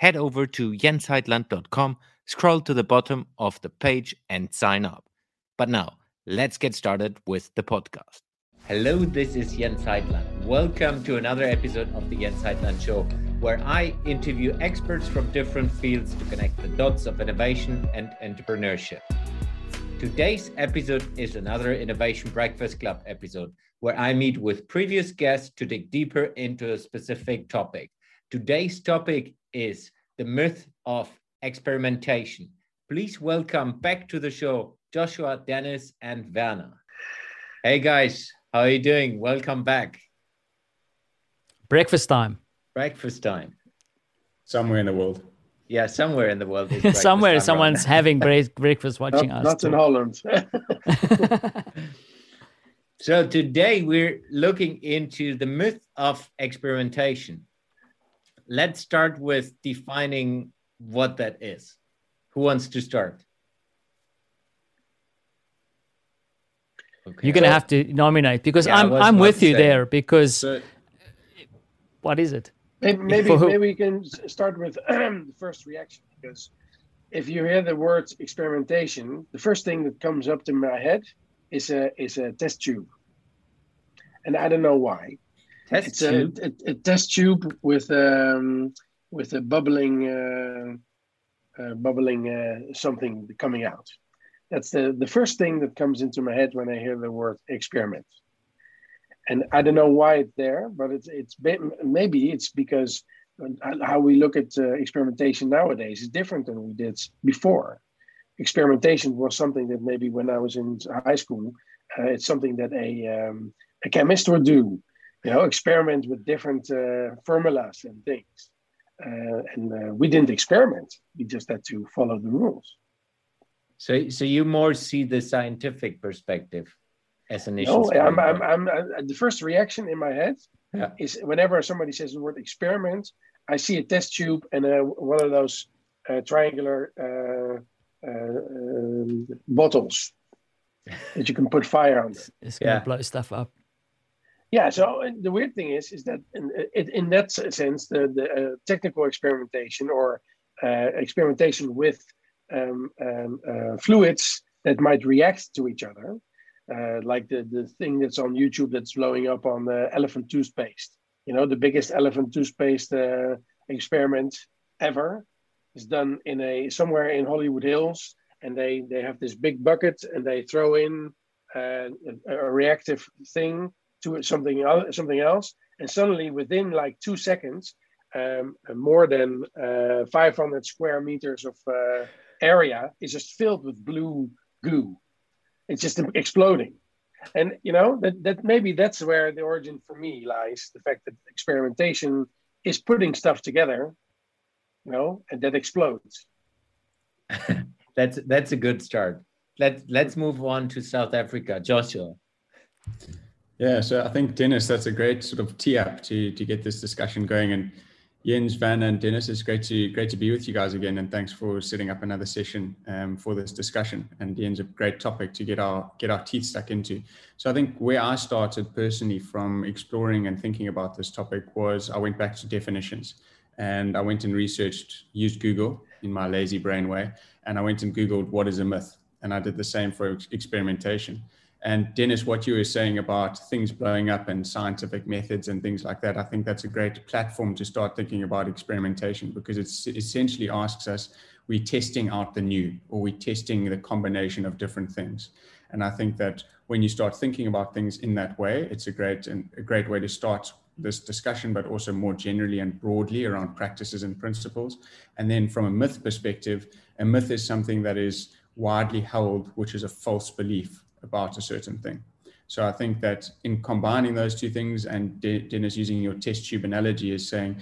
head over to jensheitland.com, scroll to the bottom of the page, and sign up. But now, let's get started with the podcast. Hello, this is Jens Heitland. Welcome to another episode of the Jens Heitland Show, where I interview experts from different fields to connect the dots of innovation and entrepreneurship. Today's episode is another Innovation Breakfast Club episode, where I meet with previous guests to dig deeper into a specific topic. Today's topic is the myth of experimentation. Please welcome back to the show Joshua, Dennis, and Werner. Hey guys, how are you doing? Welcome back. Breakfast time. Breakfast time. Somewhere in the world. Yeah, somewhere in the world. somewhere someone's having breakfast watching not, us. Not too. in Holland. so today we're looking into the myth of experimentation let's start with defining what that is. Who wants to start? Okay. You're gonna have to nominate because yeah, I'm I'm with you there because so, what is it? Maybe maybe, maybe we can start with the first reaction because if you hear the word experimentation, the first thing that comes up to my head is a is a test tube, and I don't know why. Test it's tube. A, a, a, test tube with um, with a bubbling uh, uh, bubbling uh, something coming out. That's the the first thing that comes into my head when I hear the word experiment. And I don't know why it's there, but it's it's maybe it's because how we look at uh, experimentation nowadays is different than we did before. Experimentation was something that maybe when I was in high school, uh, it's something that a um, a chemist would do you know, experiment with different uh, formulas and things. Uh, and uh, we didn't experiment; we just had to follow the rules. So, so you more see the scientific perspective as an issue. No, I'm, I'm, I'm, I'm, the first reaction in my head yeah. is whenever somebody says the word experiment, I see a test tube and a, one of those uh, triangular uh, uh, um, bottles that you can put fire on. It's gonna yeah. blow stuff up. Yeah. So the weird thing is, is that in, in that sense, the, the uh, technical experimentation or uh, experimentation with um, um, uh, fluids that might react to each other, uh, like the, the thing that's on YouTube that's blowing up on the elephant toothpaste. You know, the biggest elephant toothpaste uh, experiment ever is done in a somewhere in Hollywood Hills, and they they have this big bucket and they throw in uh, a, a reactive thing to something else, something else, and suddenly within like two seconds, um, more than uh, 500 square meters of uh, area is just filled with blue goo. It's just exploding, and you know that that maybe that's where the origin for me lies: the fact that experimentation is putting stuff together, you know, and that explodes. that's that's a good start. Let's let's move on to South Africa, Joshua. Yeah, so I think Dennis, that's a great sort of tee up to to get this discussion going. And Jens, Van, and Dennis, it's great to great to be with you guys again. And thanks for setting up another session um, for this discussion. And Jens, a great topic to get our get our teeth stuck into. So I think where I started personally from exploring and thinking about this topic was I went back to definitions, and I went and researched, used Google in my lazy brain way, and I went and Googled what is a myth, and I did the same for experimentation. And Dennis, what you were saying about things blowing up and scientific methods and things like that, I think that's a great platform to start thinking about experimentation because it essentially asks us, we're testing out the new or we're testing the combination of different things. And I think that when you start thinking about things in that way, it's a great and a great way to start this discussion, but also more generally and broadly around practices and principles. And then from a myth perspective, a myth is something that is widely held, which is a false belief about a certain thing. So I think that in combining those two things, and Dennis using your test tube analogy is saying,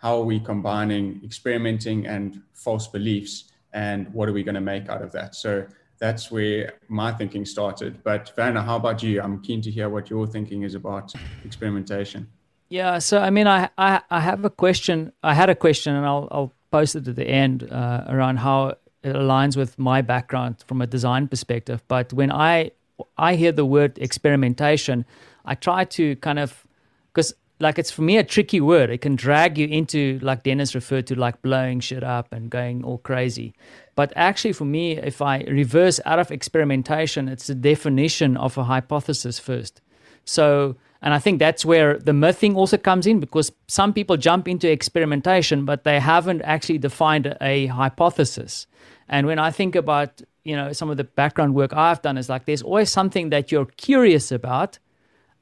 how are we combining experimenting and false beliefs and what are we going to make out of that? So that's where my thinking started. But Werner, how about you? I'm keen to hear what your thinking is about experimentation. Yeah so i mean i i, I have a question i had a question and i'll, I'll post it at the end uh, around how it aligns with my background from a design perspective. But when i i hear the word experimentation i try to kind of because like it's for me a tricky word. It can drag you into like Dennis referred to like blowing shit up and going all crazy. But actually for me, if I reverse out of experimentation, it's the definition of a hypothesis first. So and I think that's where the mything also comes in because some people jump into experimentation, but they haven't actually defined a hypothesis. And when I think about, you know, some of the background work I've done is like there's always something that you're curious about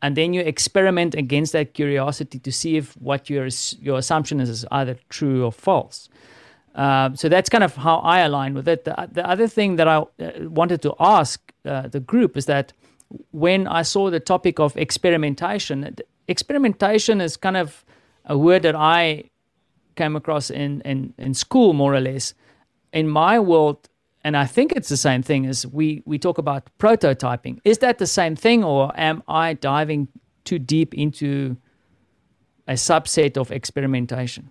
and then you experiment against that curiosity to see if what your your assumption is is either true or false. Uh, so that's kind of how I align with it. The, the other thing that I uh, wanted to ask uh, the group is that when I saw the topic of experimentation, experimentation is kind of a word that I came across in, in, in school, more or less. In my world, and I think it's the same thing as we, we talk about prototyping. Is that the same thing, or am I diving too deep into a subset of experimentation?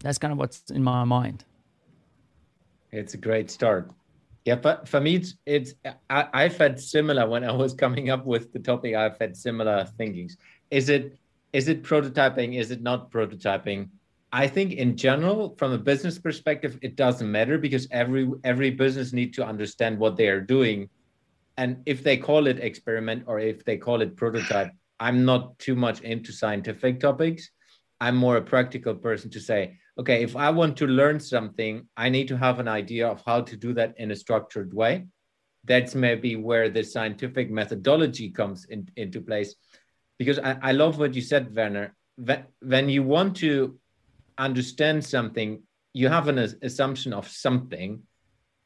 That's kind of what's in my mind. It's a great start. Yeah, but for me, it's, it's I, I've had similar when I was coming up with the topic. I've had similar thinkings. Is it is it prototyping? Is it not prototyping? I think in general, from a business perspective, it doesn't matter because every every business need to understand what they are doing, and if they call it experiment or if they call it prototype, I'm not too much into scientific topics. I'm more a practical person to say, okay, if I want to learn something, I need to have an idea of how to do that in a structured way. That's maybe where the scientific methodology comes in, into place. Because I, I love what you said, Werner. When you want to understand something, you have an assumption of something.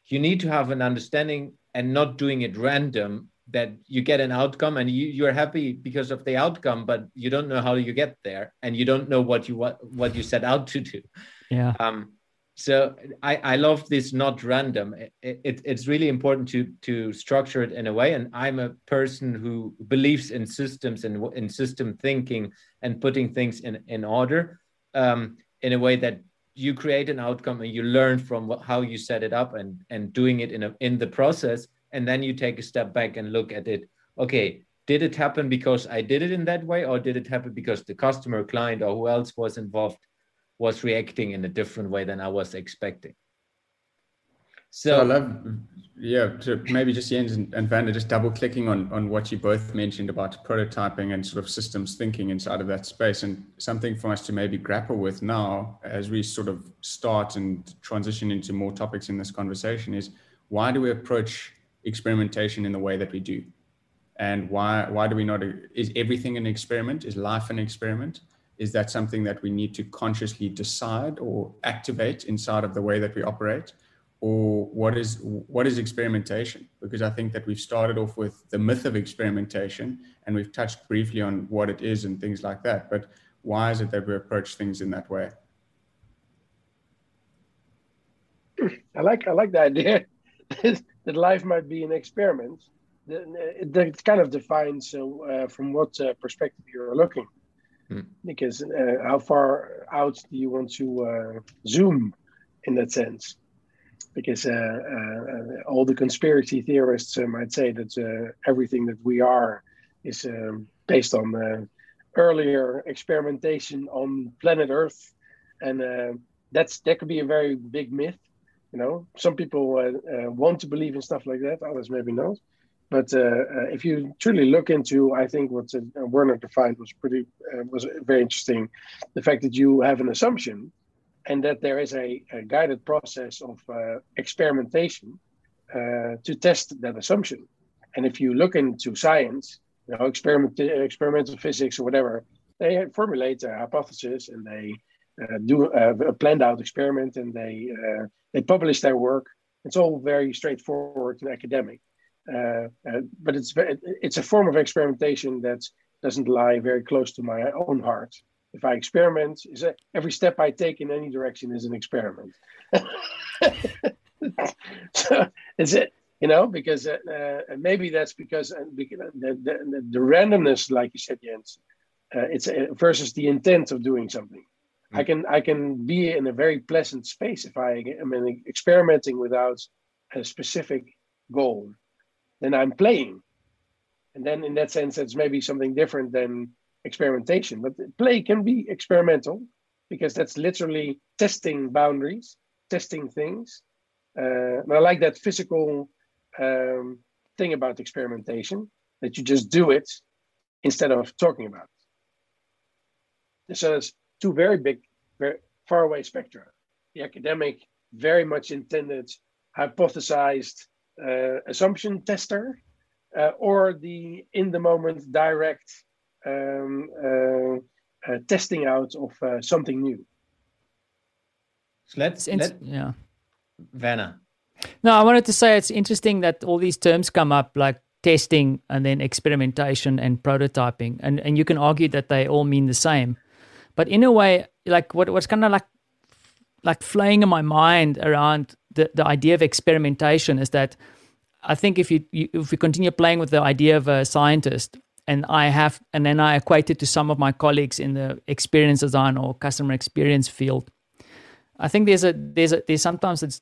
You need to have an understanding and not doing it random that you get an outcome and you, you're happy because of the outcome, but you don't know how you get there and you don't know what you what, what you set out to do. Yeah. Um, so I, I love this not random. It, it, it's really important to to structure it in a way. And I'm a person who believes in systems and in system thinking and putting things in in order. Um, in a way that you create an outcome and you learn from what, how you set it up and and doing it in a in the process and then you take a step back and look at it. Okay did it happen because i did it in that way or did it happen because the customer client or who else was involved was reacting in a different way than i was expecting so, i love yeah, to maybe just Jens and, and Werner just double clicking on, on what you both mentioned about prototyping and sort of systems thinking inside of that space and something for us to maybe grapple with now as we sort of start and transition into more topics in this conversation is why do we approach experimentation in the way that we do? And why, why do we not, is everything an experiment? Is life an experiment? Is that something that we need to consciously decide or activate inside of the way that we operate? Or what is what is experimentation? Because i think that we've started off with the myth of experimentation and we've touched briefly on what it is and things like that but why is it that we approach things in that way? I like i like the idea that life might be an experiment that kind of defines uh, from what uh, perspective you're looking. Mm. because uh, how far out do you want to uh, zoom in that sense because uh, uh, all the conspiracy theorists uh, might say that uh, everything that we are is um, based on uh, earlier experimentation on planet Earth, and uh, that's that could be a very big myth. You know, some people want to believe in stuff like that, others maybe not. But if you truly look into, I think what Werner defined was pretty was very interesting. The fact that you have an assumption and that there is a, a guided process of uh, experimentation uh, to test that assumption. And if you look into science, you know, experiment, experimental physics or whatever, they formulate a hypothesis and they uh, do a, planned out experiment and they uh, they publish their work. It's all very straightforward and academic, uh, uh, but it's it's a form of experimentation that doesn't lie very close to my own heart if I experiment, is a, every step I take in any direction is an experiment. so is it you know because uh, uh, maybe that's because, uh, the, the, the, randomness like you said jens uh, it's versus the intent of doing something mm. i can i can be in a very pleasant space if i am experimenting without a specific goal then i'm playing and then in that sense it's maybe something different than experimentation but play can be experimental because that's literally testing boundaries testing things uh, and I like that physical um, thing about experimentation that you just do it instead of talking about it. So there's two very big, very far away spectra. The academic, very much intended, hypothesized uh, assumption tester, uh, or the in the moment direct um, uh, uh testing out of uh, something new. So let's, let's yeah. Werner. No, I wanted to say it's interesting that all these terms come up like testing and then experimentation and prototyping. And and you can argue that they all mean the same. But in a way, like what what's kind of like like flying in my mind around the, the idea of experimentation is that I think if you, you if we continue playing with the idea of a scientist and I have and then I equate it to some of my colleagues in the experience design or customer experience field, I think there's a there's a there's sometimes it's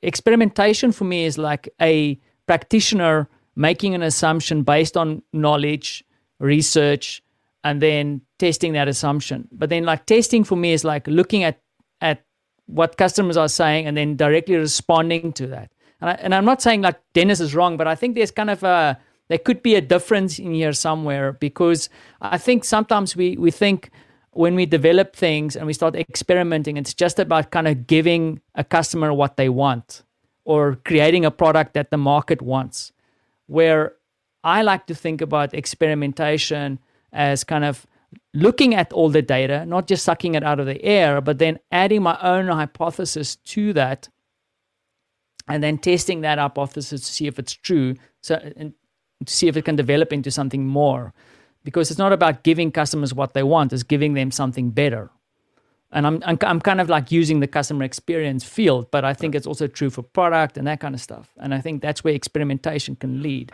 experimentation for me is like a practitioner making an assumption based on knowledge, research, and then testing that assumption. But then like testing for me is like looking at at what customers are saying and then directly responding to that. And I, and I'm not saying like Dennis is wrong, but I think there's kind of a there could be a difference in here somewhere because I think sometimes we we think when we develop things and we start experimenting, it's just about kind of giving a customer what they want or creating a product that the market wants. Where I like to think about experimentation as kind of looking at all the data, not just sucking it out of the air, but then adding my own hypothesis to that and then testing that hypothesis to see if it's true so and to see if it can develop into something more. Because it's not about giving customers what they want it's giving them something better. And I'm, I'm, I'm kind of like using the customer experience field but i think it's also true for product and that kind of stuff. And i think that's where experimentation can lead.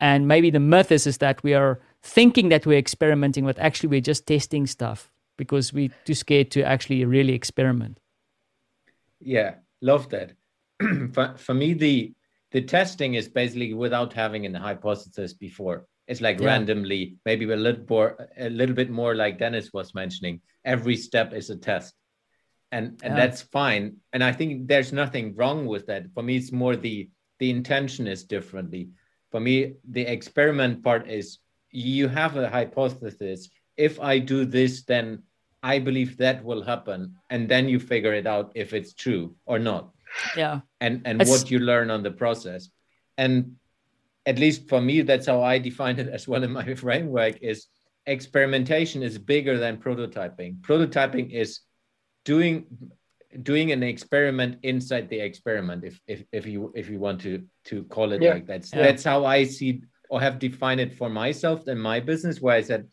And maybe the myth is, is that we are thinking that we're experimenting but actually we're just testing stuff because we're too scared to actually really experiment. Yeah love that. For, for me the the testing is basically without having a hypothesis before it's like yeah. randomly, maybe a little more, a little bit more like Dennis was mentioning. Every step is a test, and and yeah. that's fine. And I think there's nothing wrong with that. For me, it's more the the intention is differently. For me, the experiment part is you have a hypothesis. If I do this, then I believe that will happen, and then you figure it out if it's true or not. Yeah. And and it's... what you learn on the process, and at least for me, that's how I define it as well in my framework is experimentation is bigger than prototyping. Prototyping is doing doing an experiment inside the experiment if if, if you if you want to to call it yeah. like that. Yeah. That's how I see or have defined it for myself and my business where I said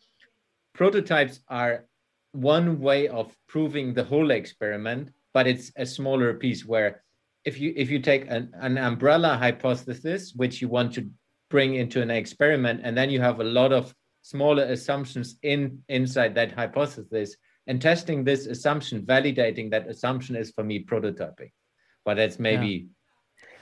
prototypes are one way of proving the whole experiment, but it's a smaller piece where if you if you take an, an umbrella hypothesis which you want to bring into an experiment and then you have a lot of smaller assumptions in inside that hypothesis and testing this assumption validating that assumption is for me prototyping but that's maybe yeah.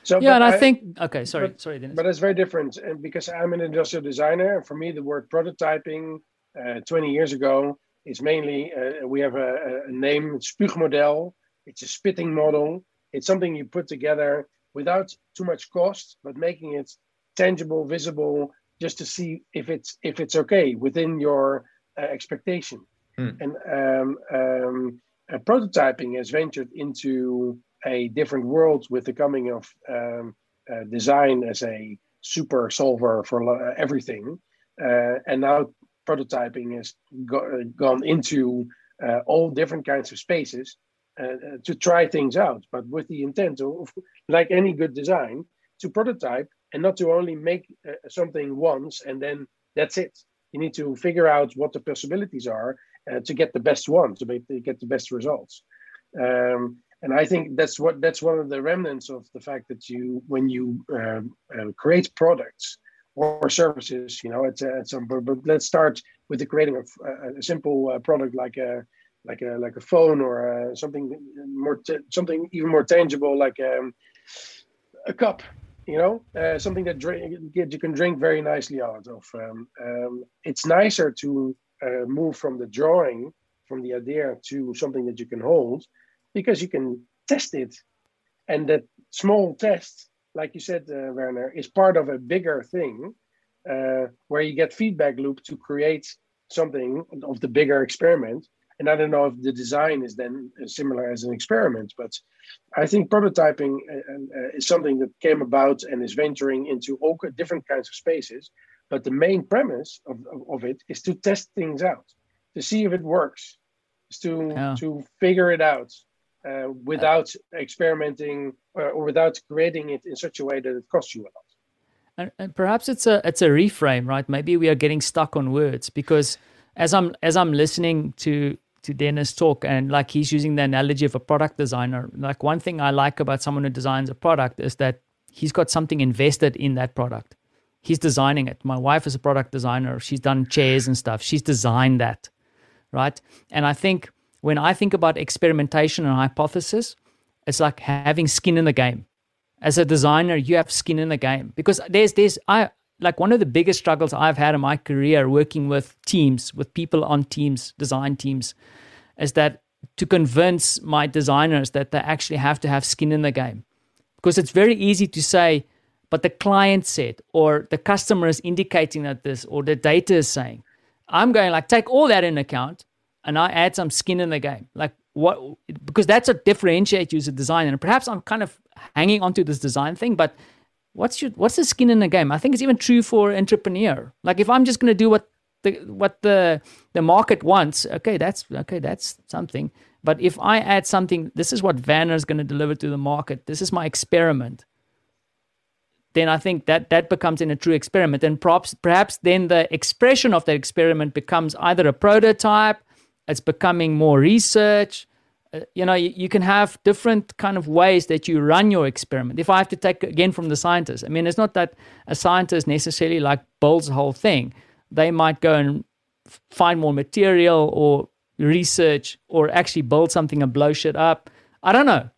So, yeah, and I, I, think okay, sorry, but, sorry, Dennis. But it's very different, and because I'm an industrial designer, and for me, the word prototyping uh, 20 years ago is mainly uh, we have a, a name Spuugmodel. It's a spitting model. It's something you put together without too much cost, but making it tangible, visible, just to see if it's if it's okay within your uh, expectation. Hmm. And um, um, uh, prototyping has ventured into a different world with the coming of um, uh, design as a super solver for uh, everything, uh, and now prototyping has go- uh, gone into all different kinds of spaces to try things out, but with the intent of, like any good design, to prototype and not to only make uh, something once and then that's it. You need to figure out what the possibilities are uh, to get the best one, to, to get the best results. Um, and I think that's what that's one of the remnants of the fact that you, when you um, uh, create products or services, you know, it's, uh, it's um, but, let's start with the creating of a, a simple uh, product like a like a like a phone or uh, something more something even more tangible like um, a cup you know uh, something that drink, you can drink very nicely out of. Um, um, it's nicer to uh, move from the drawing from the idea to something that you can hold because you can test it. And that small test like you said uh, werner is part of a bigger thing uh, where you get feedback loop to create something of the bigger experiment and I don't know if the design is then similar as an experiment, but I think prototyping uh, uh, is something that came about and is venturing into all different kinds of spaces. But the main premise of, of, it is to test things out, to see if it works, is to yeah. to figure it out uh, without experimenting or, or without creating it in such a way that it costs you a lot. And, and perhaps it's a it's a reframe, right? Maybe we are getting stuck on words because as I'm as I'm listening to to Dennis talk and like he's using the analogy of a product designer. Like one thing I like about someone who designs a product is that he's got something invested in that product. He's designing it. My wife is a product designer. She's done chairs and stuff. She's designed that. Right? And I think when I think about experimentation and hypothesis, it's like having skin in the game. As a designer, you have skin in the game because there's there's I like one of the biggest struggles I've had in my career working with teams, with people on teams, design teams, is that to convince my designers that they actually have to have skin in the game. Because it's very easy to say, but the client said, or the customer is indicating that this, or the data is saying. I'm going like take all that in account and I add some skin in the game. Like what because that's what differentiates you as a designer. And perhaps I'm kind of hanging onto this design thing, but what's your what's the skin in the game? I think it's even true for entrepreneur. Like if I'm just going to do what the what the the market wants, okay, that's okay, that's something. But if I add something, this is what Werner is going to deliver to the market. This is my experiment. Then I think that that becomes in a true experiment, and perhaps perhaps then the expression of that experiment becomes either a prototype, it's becoming more research, Uh, you know you, you, can have different kind of ways that you run your experiment if i have to take again from the scientists i mean it's not that a scientist necessarily like builds the whole thing they might go and find more material or research or actually build something and blow shit up i don't know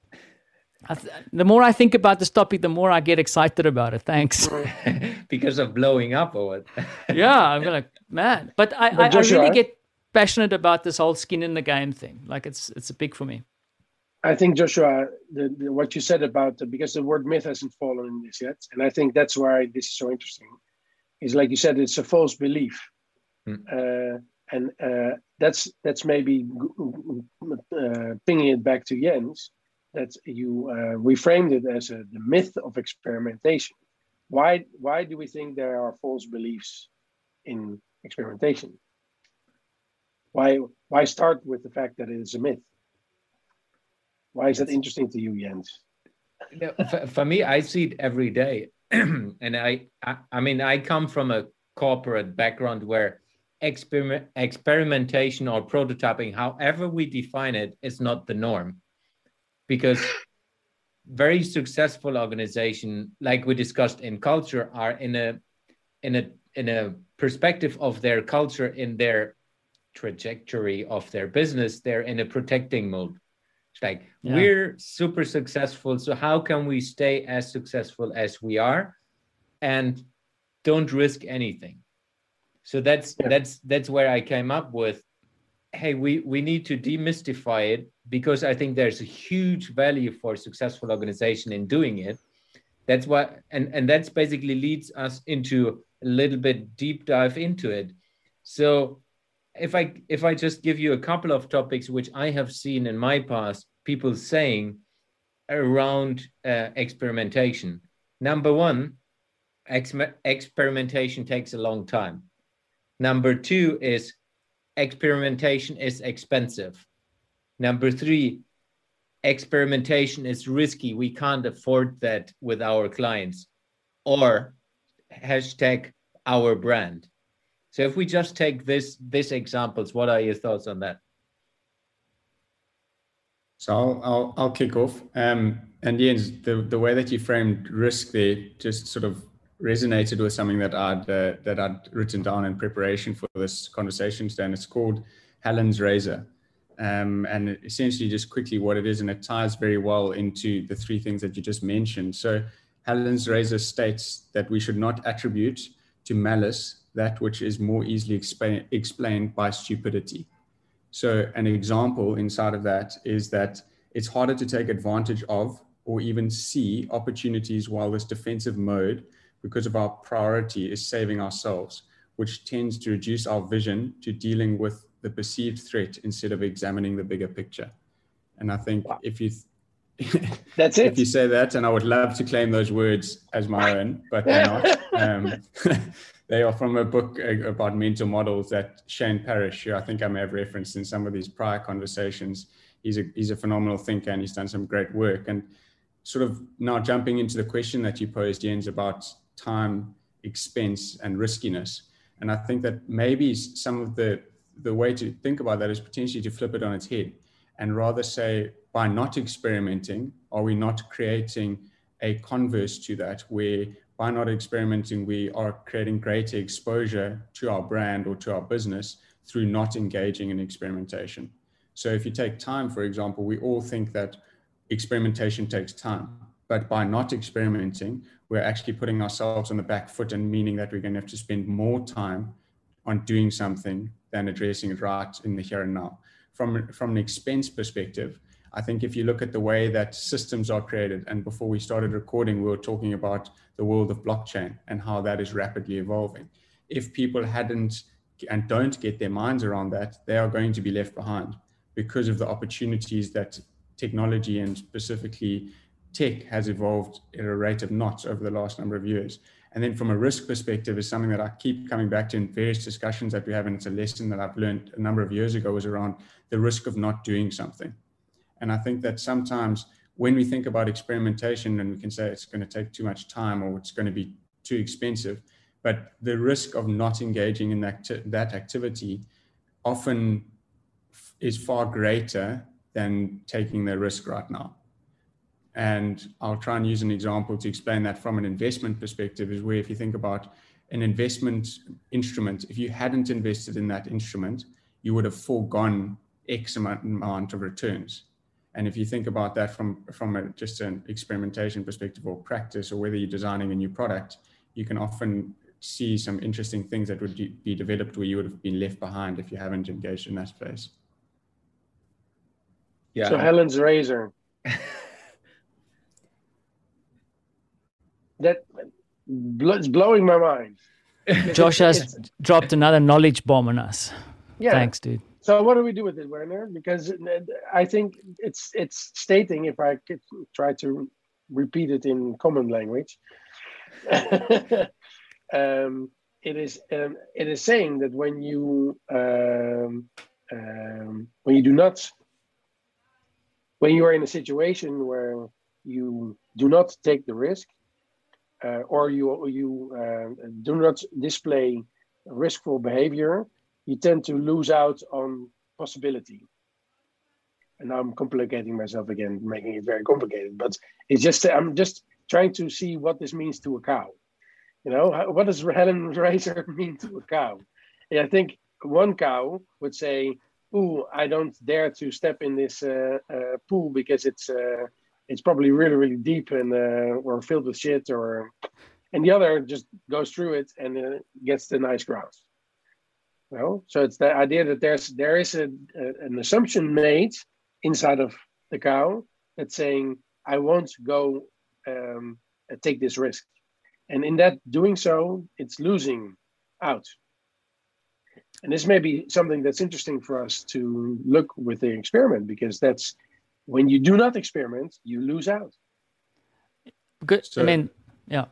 I th- the more I think about this topic, the more I get excited about it. Thanks. because of blowing up or what? yeah, I'm like, man. But I, but I, I really get passionate about this whole skin in the game thing. Like it's it's a big for me. I think Joshua, the, the, what you said about the, because the word myth hasn't fallen in this yet, and I think that's why this is so interesting. Is like you said, it's a false belief, hmm. uh, and uh, that's that's maybe uh, pinging it back to Jens that you uh, reframed it as a, the myth of experimentation. Why why do we think there are false beliefs in experimentation? Why why start with the fact that it is a myth? Why is that interesting to you, Jens? Know, for, for, me, I see it every day, and I, I I mean I come from a corporate background where experiment experimentation or prototyping, however we define it, is not the norm, because very successful organization like we discussed in culture are in a in a in a perspective of their culture in their trajectory of their business, they're in a protecting mode. It's like yeah. we're super successful, so how can we stay as successful as we are, and don't risk anything? So that's yeah. that's that's where I came up with, hey, we we need to demystify it because I think there's a huge value for a successful organization in doing it. That's what and and that's basically leads us into a little bit deep dive into it. So if I if I just give you a couple of topics which I have seen in my past, people saying around uh, experimentation. Number one, ex- experimentation takes a long time. Number two is experimentation is expensive. Number three, experimentation is risky. We can't afford that with our clients. Or hashtag our brand. So if we just take this this examples, what are your thoughts on that? So I'll I'll, I'll kick off. Um, and Jens, the the way that you framed risk there just sort of resonated with something that I'd uh, that I'd written down in preparation for this conversation today, and it's called Hanlon's razor. Um, and essentially, just quickly, what it is, and it ties very well into the three things that you just mentioned. So, Hanlon's razor states that we should not attribute to malice that which is more easily explain, explained by stupidity. So, an example inside of that is that it's harder to take advantage of or even see opportunities while this defensive mode because of our priority is saving ourselves, which tends to reduce our vision to dealing with the perceived threat instead of examining the bigger picture. And I think wow. if you that's it. If you say that, and I would love to claim those words as my own, but they're not. Um, they are from a book uh, about mental models that Shane Parrish, who I think I may have referenced in some of these prior conversations. He's a he's a phenomenal thinker, and he's done some great work. And sort of now jumping into the question that you posed, Jens, about time, expense, and riskiness. And I think that maybe some of the the way to think about that is potentially to flip it on its head and rather say, by not experimenting, are we not creating a converse to that where by not experimenting, we are creating greater exposure to our brand or to our business through not engaging in experimentation. So if you take time, for example, we all think that experimentation takes time. But by not experimenting, we're actually putting ourselves on the back foot and meaning that we're going to have to spend more time on doing something than addressing it right in the here and now. From, from an expense perspective, I think if you look at the way that systems are created, and before we started recording, we were talking about the world of blockchain and how that is rapidly evolving. If people hadn't and don't get their minds around that, they are going to be left behind because of the opportunities that technology and specifically tech has evolved at a rate of knots over the last number of years. And then from a risk perspective is something that I keep coming back to in various discussions that we have. And it's a lesson that I've learned a number of years ago was around the risk of not doing something. And I think that sometimes when we think about experimentation and we can say it's going to take too much time or it's going to be too expensive, but the risk of not engaging in that, that activity often is far greater than taking the risk right now. And I'll try and use an example to explain that from an investment perspective is where if you think about an investment instrument, if you hadn't invested in that instrument, you would have foregone X amount of returns. And if you think about that from, from a, just an experimentation perspective or practice, or whether you're designing a new product, you can often see some interesting things that would be developed where you would have been left behind if you haven't engaged in that space. Yeah. So Hanlon's razor. that it's blowing my mind. Josh has dropped another knowledge bomb on us. Yeah. Thanks, dude. So what do we do with it, Werner? Because I think it's it's stating, if I could try to repeat it in common language, um, it is um, it is saying that when you um, um, when you do not when you are in a situation where you do not take the risk, uh, or you you uh, do not display riskful behavior, you tend to lose out on possibility. And I'm complicating myself again, making it very complicated. But it's just I'm just trying to see what this means to a cow. You know, what does Hanlon Razor mean to a cow? And I think one cow would say, "Ooh, I don't dare to step in this uh, uh, pool because it's." Uh, it's probably really really deep and uh, or filled with shit or and the other just goes through it and uh, gets the nice grouse you know so it's the idea that there's there is a, a, an assumption made inside of the cow that's saying i won't go um, take this risk and in that doing so it's losing out and this may be something that's interesting for us to look with the experiment because that's when you do not experiment, you lose out. Good. So, I mean, yeah.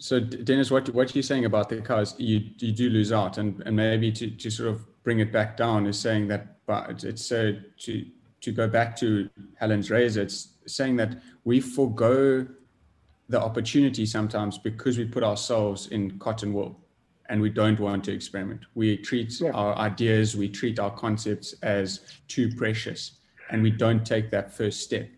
So Dennis, what what you're saying about the cars, you you do lose out, and and maybe to, to sort of bring it back down is saying that, but it's so uh, to to go back to Hanlon's razor, it's saying that we forego the opportunity sometimes because we put ourselves in cotton wool, and we don't want to experiment. We treat yeah. our ideas, we treat our concepts as too precious, and we don't take that first step.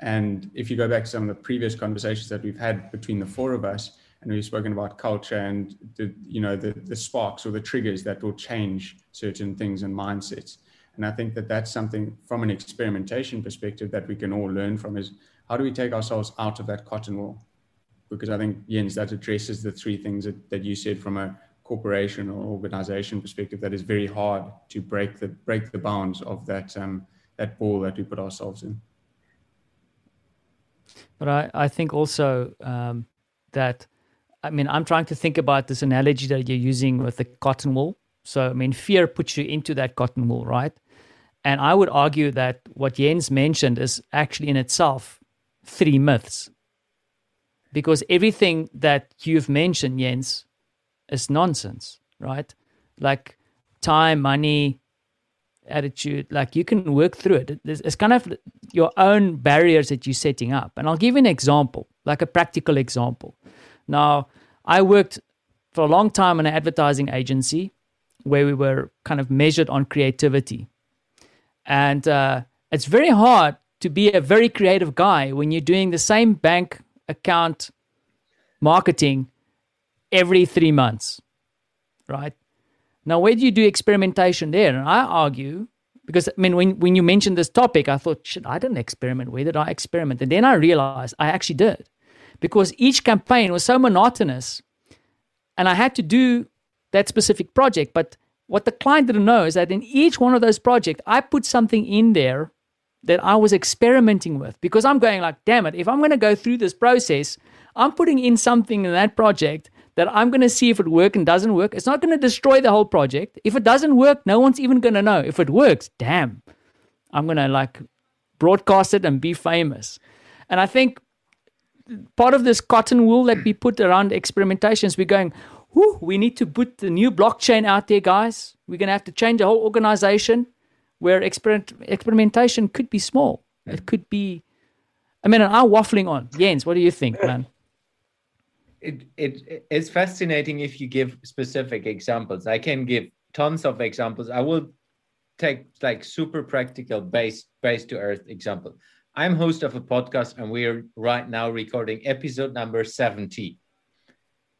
And if you go back to some of the previous conversations that we've had between the four of us, we've spoken about culture and the you know the, the sparks or the triggers that will change certain things and mindsets. And I think that that's something from an experimentation perspective that we can all learn from is how do we take ourselves out of that cotton wool? Because I think Jens, that addresses the three things that, that you said from a corporation or organization perspective that is very hard to break the break the bounds of that um, that ball that we put ourselves in. But I, I think also um, that I mean I'm trying to think about this analogy that you're using with the cotton wool. So I mean fear puts you into that cotton wool, right? And I would argue that what Jens mentioned is actually in itself three myths. Because everything that you've mentioned, Jens, is nonsense, right? Like time, money, attitude, like you can work through it. It's kind of your own barriers that you're setting up. And I'll give you an example, like a practical example. Now, I worked for a long time in an advertising agency where we were kind of measured on creativity. And uh, it's very hard to be a very creative guy when you're doing the same bank account marketing every three months, right? Now, where do you do experimentation there? And I argue, because I mean, when, when you mentioned this topic, I thought, shit, I didn't experiment. Where did I experiment? And then I realized I actually did because each campaign was so monotonous and I had to do that specific project. But what the client didn't know is that in each one of those projects, I put something in there that I was experimenting with because I'm going like, damn it, if I'm going to go through this process, I'm putting in something in that project that I'm going to see if it works and doesn't work. It's not going to destroy the whole project. If it doesn't work, no one's even going to know. If it works, damn, I'm going to like broadcast it and be famous. And I think part of this cotton wool that we put around experimentations, we're going, Whew, we need to put the new blockchain out there, guys. We're going to have to change the whole organization where experiment, experimentation could be small. It could be. I mean, I'm waffling on. Jens, what do you think, man? It, it it's fascinating if you give specific examples. I can give tons of examples. I will take like super practical, base base to earth example. I'm host of a podcast, and we're right now recording episode number 70.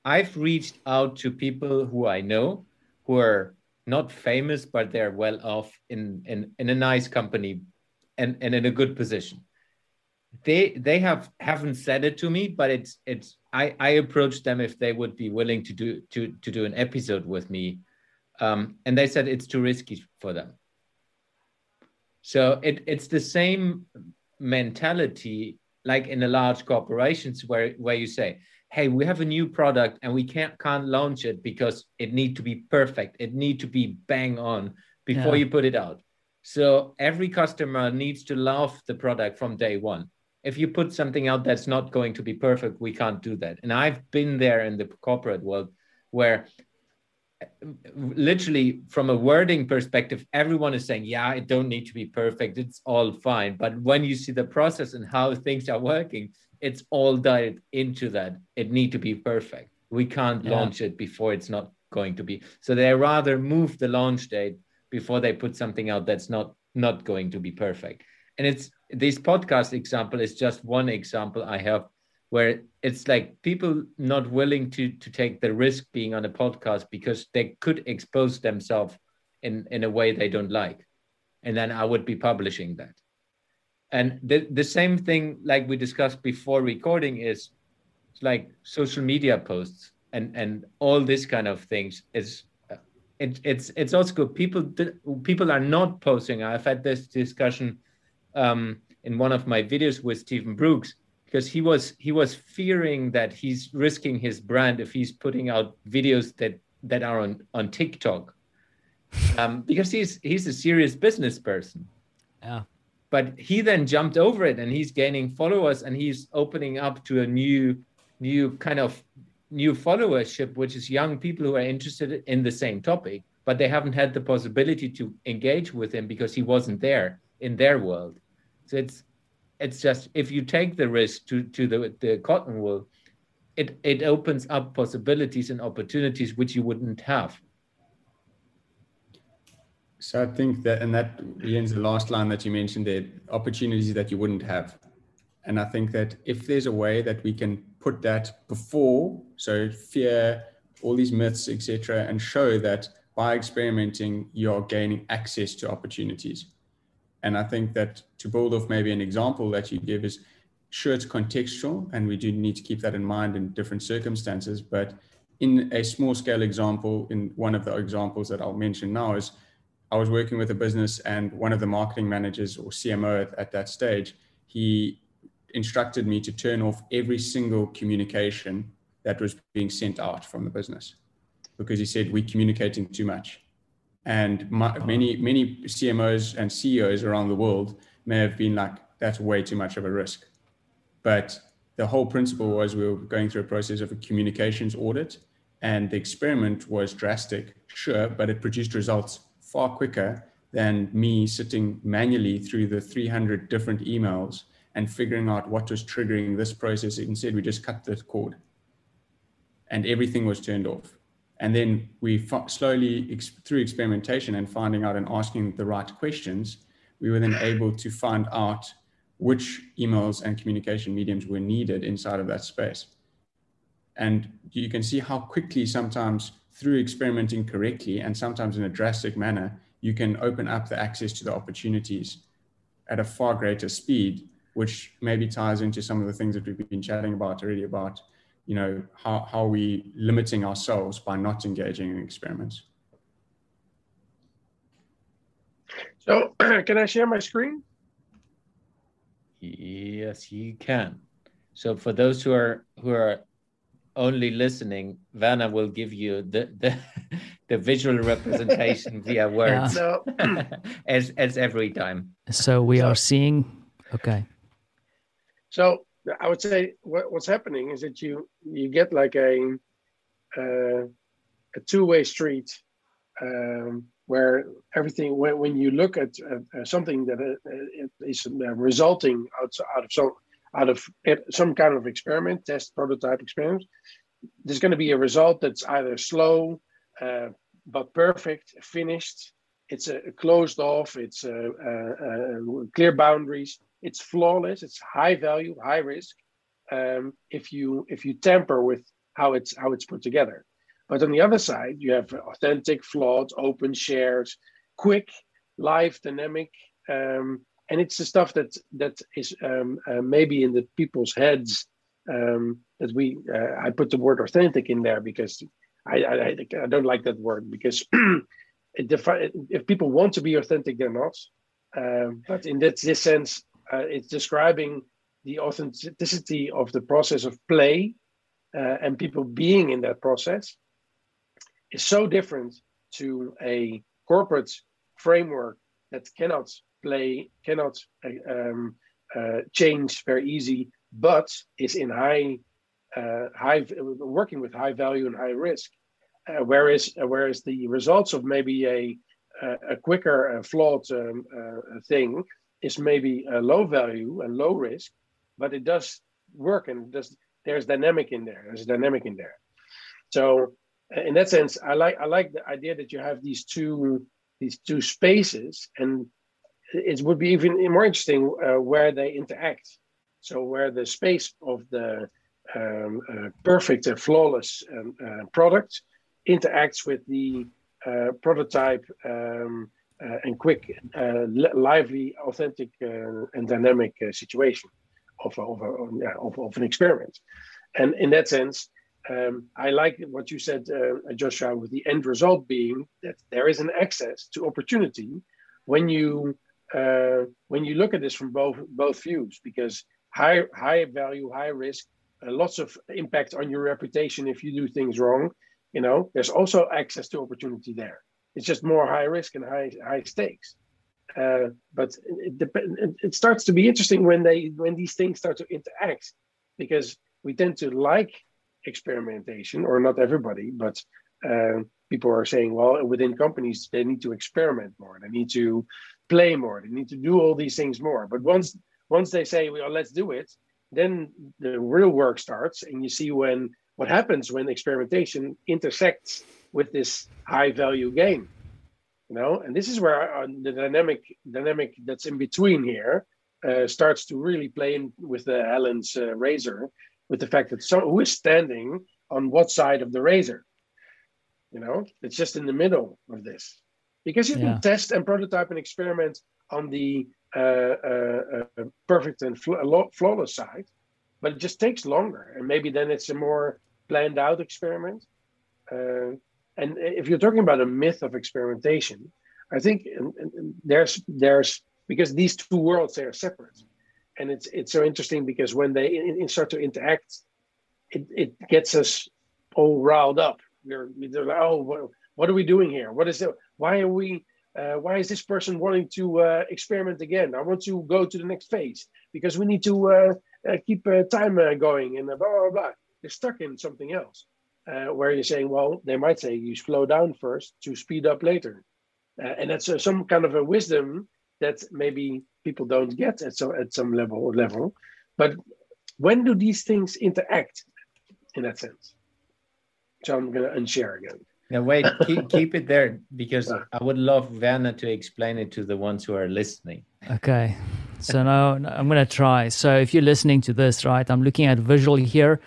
I've reached out to people who I know who are not famous, but they're well off in, in, in a nice company and, and in a good position. They they have haven't said it to me, but it's it's I, I approached them if they would be willing to do to to do an episode with me. Um, and they said it's too risky for them. So it, it's the same mentality like in the large corporations where, where you say, hey we have a new product and we can't can't launch it because it need to be perfect. It need to be bang on before yeah. you put it out. So every customer needs to love the product from day one. If you put something out that's not going to be perfect we can't do that. And i've been there in the corporate world where literally from a wording perspective everyone is saying yeah it don't need to be perfect it's all fine but when you see the process and how things are working it's all dialed into that. It need to be perfect. We can't yeah. launch it before it's not going to be. So they rather move the launch date before they put something out that's not not going to be perfect. And it's this podcast example is just one example I have where it's like people not willing to to take the risk being on a podcast because they could expose themselves in in a way they don't like. And then i would be publishing that. And the, the same thing like we discussed before recording is like social media posts and and all this kind of things is it, it's it's also good people people are not posting. I've had this discussion um, in one of my videos with stephen brooks because he was he was fearing that he's risking his brand if he's putting out videos that that are on on tiktok. Um, because he's he's a serious business person. Yeah. But he then jumped over it and he's gaining followers and he's opening up to a new new kind of new followership which is young people who are interested in the same topic but they haven't had the possibility to engage with him because he wasn't there in their world. So it's it's just if you take the risk to to the the cotton wool it it opens up possibilities and opportunities which you wouldn't have. So i think that and that ends the last line that you mentioned there opportunities that you wouldn't have. And i think that if there's a way that we can put that before so fear all these myths etc and show that by experimenting you're gaining access to opportunities and i think that to build off maybe an example that you give is sure it's contextual and we do need to keep that in mind in different circumstances. But in a small scale example in one of the examples that i'll mention now is i was working with a business and one of the marketing managers or cmo at, at that stage he instructed me to turn off every single communication that was being sent out from the business because he said we're communicating too much and my, uh-huh. many many cmos and ceos around the world may have been like that's way too much of a risk but the whole principle was we were going through a process of a communications audit, and the experiment was drastic, sure, but it produced results far quicker than me sitting manually through the 300 different emails and figuring out what was triggering this process. Instead, we just cut the cord and everything was turned off. And then we slowly, ex- through experimentation and finding out and asking the right questions, we were then able to find out which emails and communication mediums were needed inside of that space. And you can see how quickly sometimes through experimenting correctly and sometimes in a drastic manner, you can open up the access to the opportunities at a far greater speed, which maybe ties into some of the things that we've been chatting about already about, you know, how, how are we limiting ourselves by not engaging in experiments. So can I share my screen? Yes, you can. So for those who are who are only listening, Werner will give you the the, the visual representation via words yeah. as as every time. So we so, are seeing. Okay. So I would say what, what's happening is that you you get like a uh, a two way street. Um, where everything when, when you look at uh, something that uh, is uh, resulting out, out of some out of some kind of experiment test prototype experiment there's going to be a result that's either slow uh, but perfect finished it's uh, closed off it's clear boundaries it's flawless it's high value high risk um, if you if you tamper with how it's how it's put together but on the other side, you have authentic, flawed, open shares, quick, live, dynamic, um, and it's the stuff that that is um, uh, maybe in the people's heads um, that we. Uh, I put the word authentic in there because I I, I don't like that word because defi- if people want to be authentic, they're not. Um, but in that this sense, uh, it's describing the authenticity of the process of play uh, and people being in that process is so different to a corporate framework that cannot play, cannot um, uh, change very easy, but is in high, uh, high working with high value and high risk. Uh, whereas, whereas the results of maybe a a quicker, flawed um, uh, thing is maybe a low value and low risk, but it does work and does there's dynamic in there. There's dynamic in there. So in that sense, I like I like the idea that you have these two these two spaces, and it would be even more interesting uh, where they interact. So where the space of the um, uh, perfect and flawless um, uh, product interacts with the uh, prototype um, and quick, uh, lively, authentic, and dynamic situation of, of, of, of, an experiment. And in that sense, um, I like what you said, uh, Joshua, with the end result being that there is an access to opportunity when you uh, when you look at this from both both views, because high high value, high risk, uh, lots of impact on your reputation if you do things wrong. You know, there's also access to opportunity there. It's just more high risk and high high stakes. Uh, but it, it, it starts to be interesting when they when these things start to interact, because we tend to like experimentation, or not everybody, but uh, people are saying, well, within companies, they need to experiment more, they need to play more, they need to do all these things more. But once once they say, well, let's do it, then the real work starts, and you see when what happens when experimentation intersects with this high value game. You know, and this is where uh, the dynamic dynamic that's in between here uh, starts to really play in with the Hanlon's uh, razor, with the fact that so who is standing on what side of the razor. You know, it's just in the middle of this because you yeah. can test and prototype and experiment on the uh, uh, uh, perfect and flawless side, but it just takes longer, and maybe then it's a more planned out experiment. And if you're talking about a myth of experimentation, I think there's there's because these two worlds they are separate, and it's it's so interesting because when they in, in start to interact, it, it gets us all riled up. We're, we're like, oh, what, what, are we doing here? What is it? Why are we? Uh, why is this person wanting to uh, experiment again? I want to go to the next phase because we need to uh, uh keep uh, time uh, going and blah blah blah. They're stuck in something else uh, where you're saying, well, they might say you slow down first to speed up later. Uh, and that's uh, some kind of a wisdom that maybe people don't get at some at some level or level. But when do these things interact in that sense? So I'm going to unshare again. Now wait, keep, keep it there because I would love Werner to explain it to the ones who are listening. Okay, so now I'm going to try. So if you're listening to this, right, I'm looking at visual here.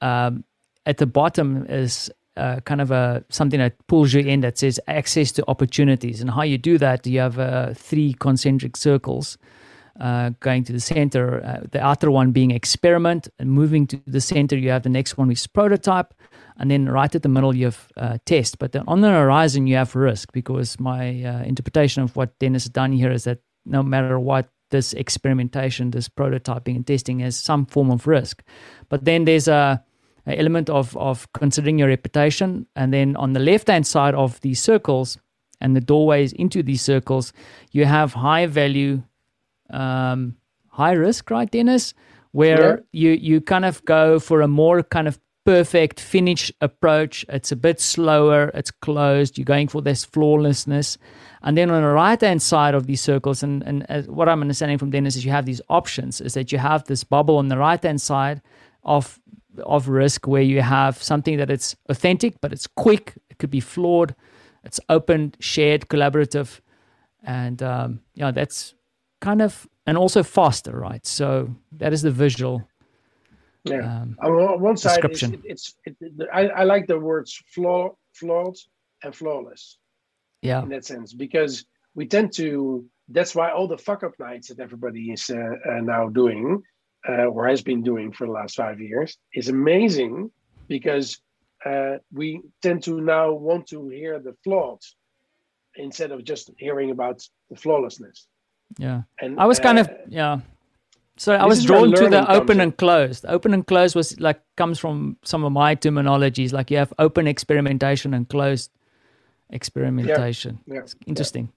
Um, at the bottom is uh, kind of a something that pulls you in that says access to opportunities. And how you do that, you have uh, three concentric circles uh, going to the center. Uh, the outer one being experiment, and moving to the center, you have the next one which is prototype, and then right at the middle you have uh, test. But then on the horizon you have risk because my uh, interpretation of what Dennis has done here is that no matter what. This experimentation, this prototyping and testing has some form of risk. But then there's a element of of considering your reputation, and then on the left hand side of these circles and the doorways into these circles, you have high value, um, high risk, right, Dennis? Where yeah. you you kind of go for a more kind of perfect finish approach. It's a bit slower, it's closed, you're going for this flawlessness. And then on the right hand side of these circles, and, and what I'm understanding from Dennis is you have these options, is that you have this bubble on the right hand side of of risk where you have something that it's authentic but it's quick it could be flawed it's open shared collaborative and um, yeah that's kind of and also faster right? So that is the visual yeah. um, on one side it's, it's it, it, I, I like the words flaw flawed and flawless yeah. in that sense because we tend to that's why all the fuck up nights that everybody is uh, uh, now doing uh, or has been doing for the last five years is amazing because uh, we tend to now want to hear the flaws instead of just hearing about the flawlessness. Yeah, and I was kind uh, of yeah. So I was drawn to the open and closed. Open and closed was like comes from some of my terminologies. Like you have open experimentation and closed experimentation. Yeah, yeah, interesting.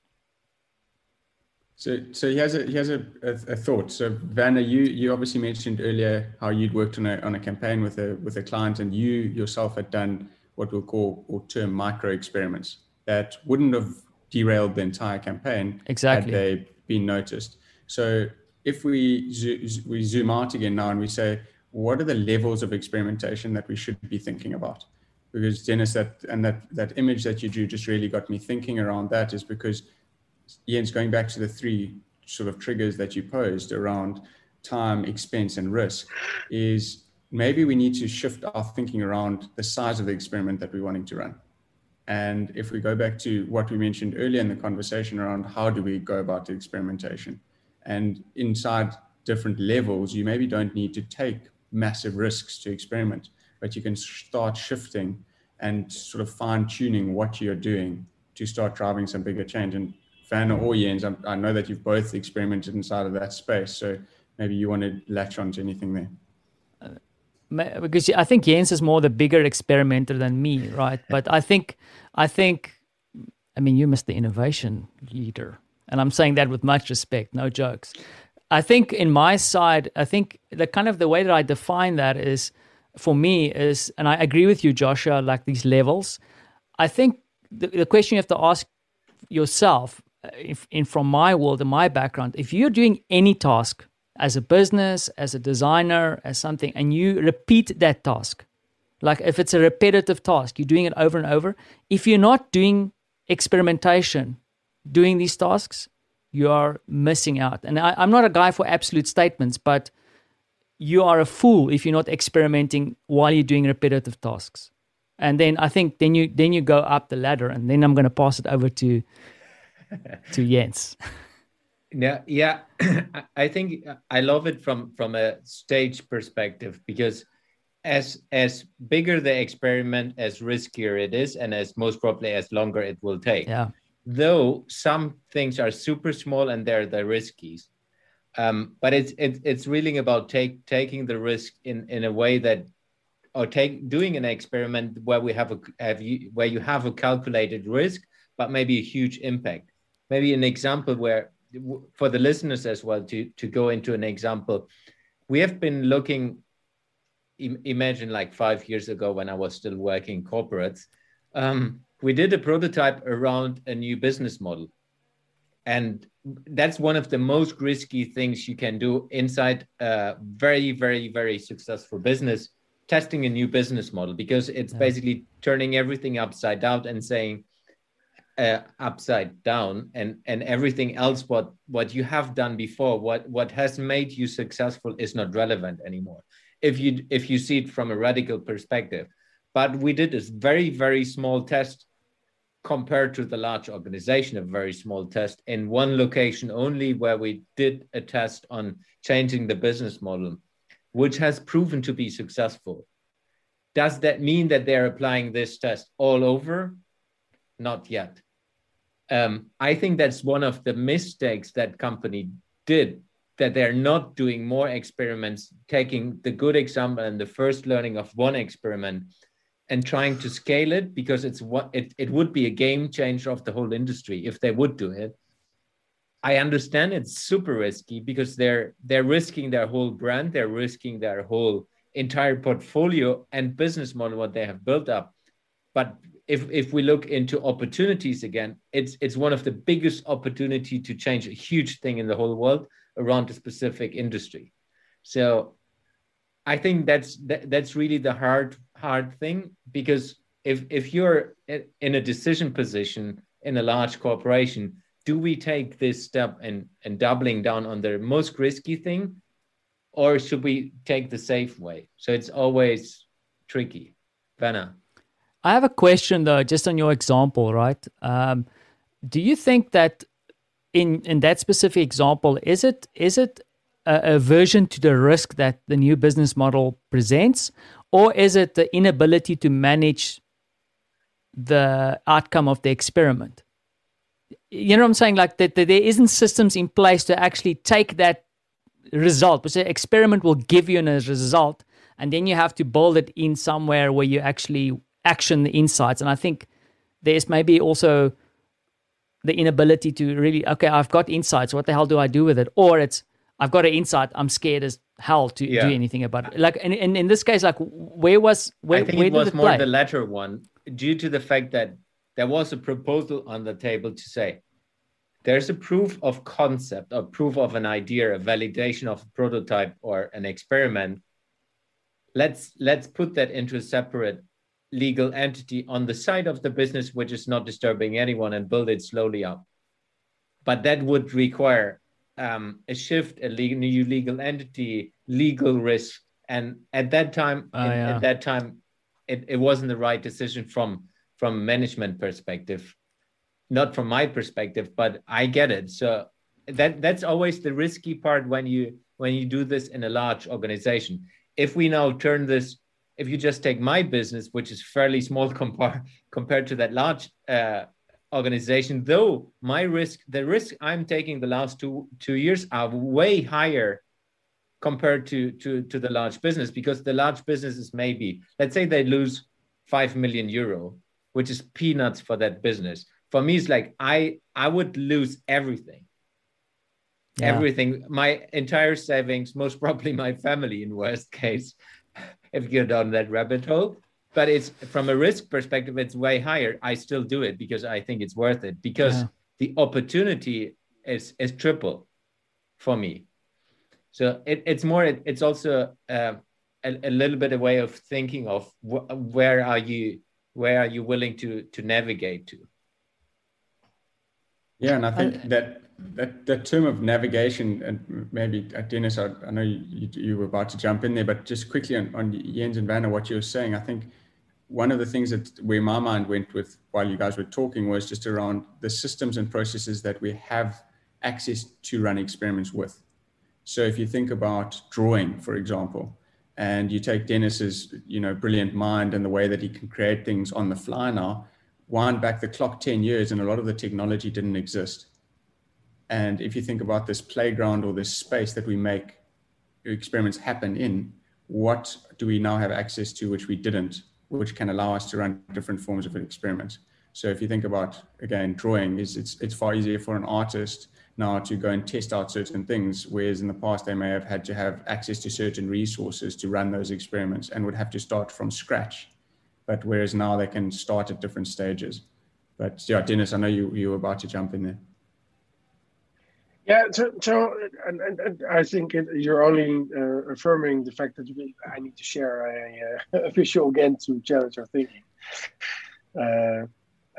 So, so he has a he has a, a, a, thought. So, Werner, you you obviously mentioned earlier how you'd worked on a on a campaign with a with a client, and you yourself had done what we'll call or term micro experiments that wouldn't have derailed the entire campaign exactly had they been noticed. So, if we zo- we zoom out again now and we say, what are the levels of experimentation that we should be thinking about? Because Dennis, that and that that image that you drew just really got me thinking around that. Is because Jens, going back to the three sort of triggers that you posed around time, expense, and risk, is maybe we need to shift our thinking around the size of the experiment that we're wanting to run. And if we go back to what we mentioned earlier in the conversation around how do we go about the experimentation, and inside different levels, you maybe don't need to take massive risks to experiment, but you can start shifting and sort of fine tuning what you're doing to start driving some bigger change. And Or Jens, I, I know that you've both experimented inside of that space. So maybe you want to latch on to anything there. Uh, because I think Jens is more the bigger experimenter than me, right? But I think, I think, I mean, you must the innovation leader, and I'm saying that with much respect, no jokes. I think in my side, I think the kind of the way that I define that is, for me, is, and I agree with you, Joshua, like these levels. I think the, the question you have to ask yourself Uh, if, in from my world and my background, if you're doing any task as a business, as a designer, as something, and you repeat that task. Like if it's a repetitive task, you're doing it over and over. If you're not doing experimentation, doing these tasks, you are missing out. And I, I'm not a guy for absolute statements, but you are a fool if you're not experimenting while you're doing repetitive tasks. And then I think then you then you go up the ladder, and then I'm going to pass it over to to Jens. Yeah, yeah. I think I love it from from a stage perspective because as as bigger the experiment, as riskier it is, and as most probably as longer it will take. Yeah. Though some things are super small and they're the riskies, um, but it's it's it's really about take taking the risk in in a way that or take doing an experiment where we have a have you where you have a calculated risk but maybe a huge impact maybe an example where for the listeners as well to to go into an example we have been looking imagine like five years ago when i was still working corporates um, we did a prototype around a new business model and that's one of the most risky things you can do inside a very very very successful business testing a new business model because it's yeah. basically turning everything upside down and saying uh, upside down and and everything else what what you have done before what what has made you successful is not relevant anymore if you if you see it from a radical perspective. But we did this very very small test compared to the large organization a very small test in one location only where we did a test on changing the business model which has proven to be successful. Does that mean that they're applying this test all over? Not yet. Um, I think that's one of the mistakes that company did that they're not doing more experiments, taking the good example and the first learning of one experiment and trying to scale it because it's what it, it would be a game changer of the whole industry if they would do it. I understand it's super risky because they're they're risking their whole brand, they're risking their whole entire portfolio and business model what they have built up. But if if we look into opportunities again, it's it's one of the biggest opportunity to change a huge thing in the whole world around a specific industry. So I think that's that, that's really the hard hard thing because if if you're in a decision position in a large corporation, do we take this step and and doubling down on the most risky thing, or should we take the safe way? So it's always tricky. Werner. I have a question though, just on your example, right? Um, do you think that in in that specific example, is it is it a aversion to the risk that the new business model presents, or is it the inability to manage the outcome of the experiment? You know what I'm saying? Like that, that there isn't systems in place to actually take that result, but the experiment will give you a result, and then you have to build it in somewhere where you actually action the insights. And I think there's maybe also the inability to really, okay, I've got insights. What the hell do I do with it? Or it's, I've got an insight. I'm scared as hell to yeah. do anything about it. Like, and, and in this case, like, where was, where, I think where it was it more play? the latter one due to the fact that there was a proposal on the table to say, there's a proof of concept a proof of an idea, a validation of a prototype or an experiment. Let's let's put that into a separate legal entity on the side of the business which is not disturbing anyone and build it slowly up. But that would require um, a shift, a legal, new legal entity, legal risk. And at that time, oh, yeah. at that time, it, it wasn't the right decision from from management perspective, not from my perspective, but I get it. So that that's always the risky part when you when you do this in a large organization. If we now turn this if you just take my business, which is fairly small compar- compared to that large uh, organization, though my risk, the risk I'm taking the last two two years are way higher compared to to to the large business because the large business is maybe let's say they lose five million euro, which is peanuts for that business. For me, it's like I I would lose everything. Yeah. Everything, my entire savings, most probably my family in worst case, if you go down that rabbit hole. But it's from a risk perspective, it's way higher. I still do it because I think it's worth it because yeah. the opportunity is is triple for me. So it, it's more. It, it's also uh, a, a, little bit a way of thinking of wh- where are you where are you willing to to navigate to. Yeah, and I think that that term of navigation, and maybe uh, Dennis, I, I know you, you, were about to jump in there, but just quickly on, on Jens and Werner, what you were saying, I think one of the things that where my mind went with while you guys were talking was just around the systems and processes that we have access to run experiments with. So if you think about drawing, for example, and you take Dennis's, you know, brilliant mind and the way that he can create things on the fly now, wind back the clock 10 years and a lot of the technology didn't exist. And if you think about this playground or this space that we make experiments happen in, what do we now have access to which we didn't, which can allow us to run different forms of experiments? So if you think about again, drawing is it's it's far easier for an artist now to go and test out certain things, whereas in the past they may have had to have access to certain resources to run those experiments and would have to start from scratch. But whereas now they can start at different stages. But yeah, Dennis, I know you, you were about to jump in there. Yeah, so, so and, and, and I think it, you're only uh, affirming the fact that we, I need to share a, uh, visual again to challenge our thinking. Uh,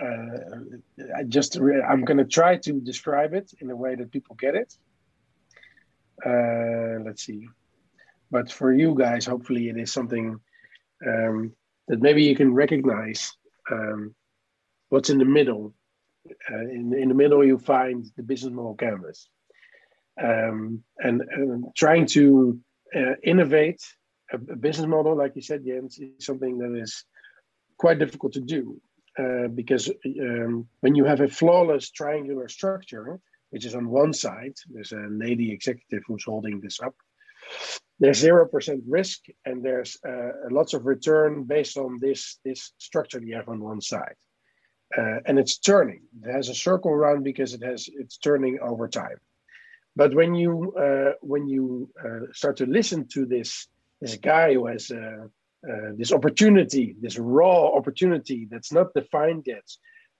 uh, I just I'm going to try to describe it in a way that people get it. Uh, let's see, but for you guys, hopefully, it is something um, that maybe you can recognize. Um, what's in the middle? Uh, in, in the middle, you find the business model canvas, um, and, and, trying to uh, innovate a, a business model, like you said, Jens, is something that is quite difficult to do uh, because um, when you have a flawless triangular structure, which is on one side, there's a lady executive who's holding this up. There's zero percent risk, and there's uh, lots of return based on this this structure you have on one side, uh, and it's turning. It has a circle around because it has it's turning over time. But when you uh, when you uh, start to listen to this this guy who has uh, this opportunity, this raw opportunity that's not defined yet.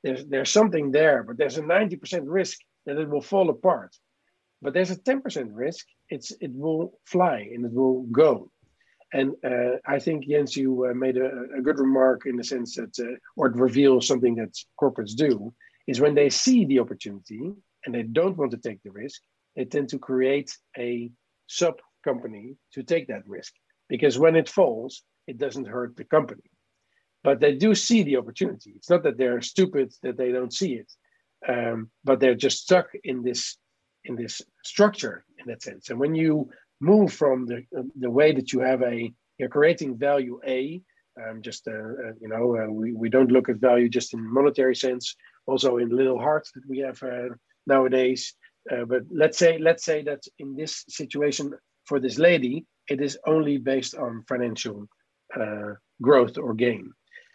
There's, there's something there, but there's a 90% risk that it will fall apart. But there's a 10% risk it's it will fly and it will go. And uh, I think Jens, you uh, made a, a, good remark in the sense that, uh, or it reveals something that corporates do, is when they see the opportunity and they don't want to take the risk, they tend to create a sub company to take that risk. Because when it falls, it doesn't hurt the company. But they do see the opportunity. It's not that they're stupid that they don't see it, um, but they're just stuck in this in this structure in that sense. And when you move from the the way that you have a you're creating value A, um, just uh, uh, you know uh, we we don't look at value just in monetary sense, also in little hearts that we have uh, nowadays. Uh, but let's say let's say that in this situation for this lady, it is only based on financial uh, growth or gain.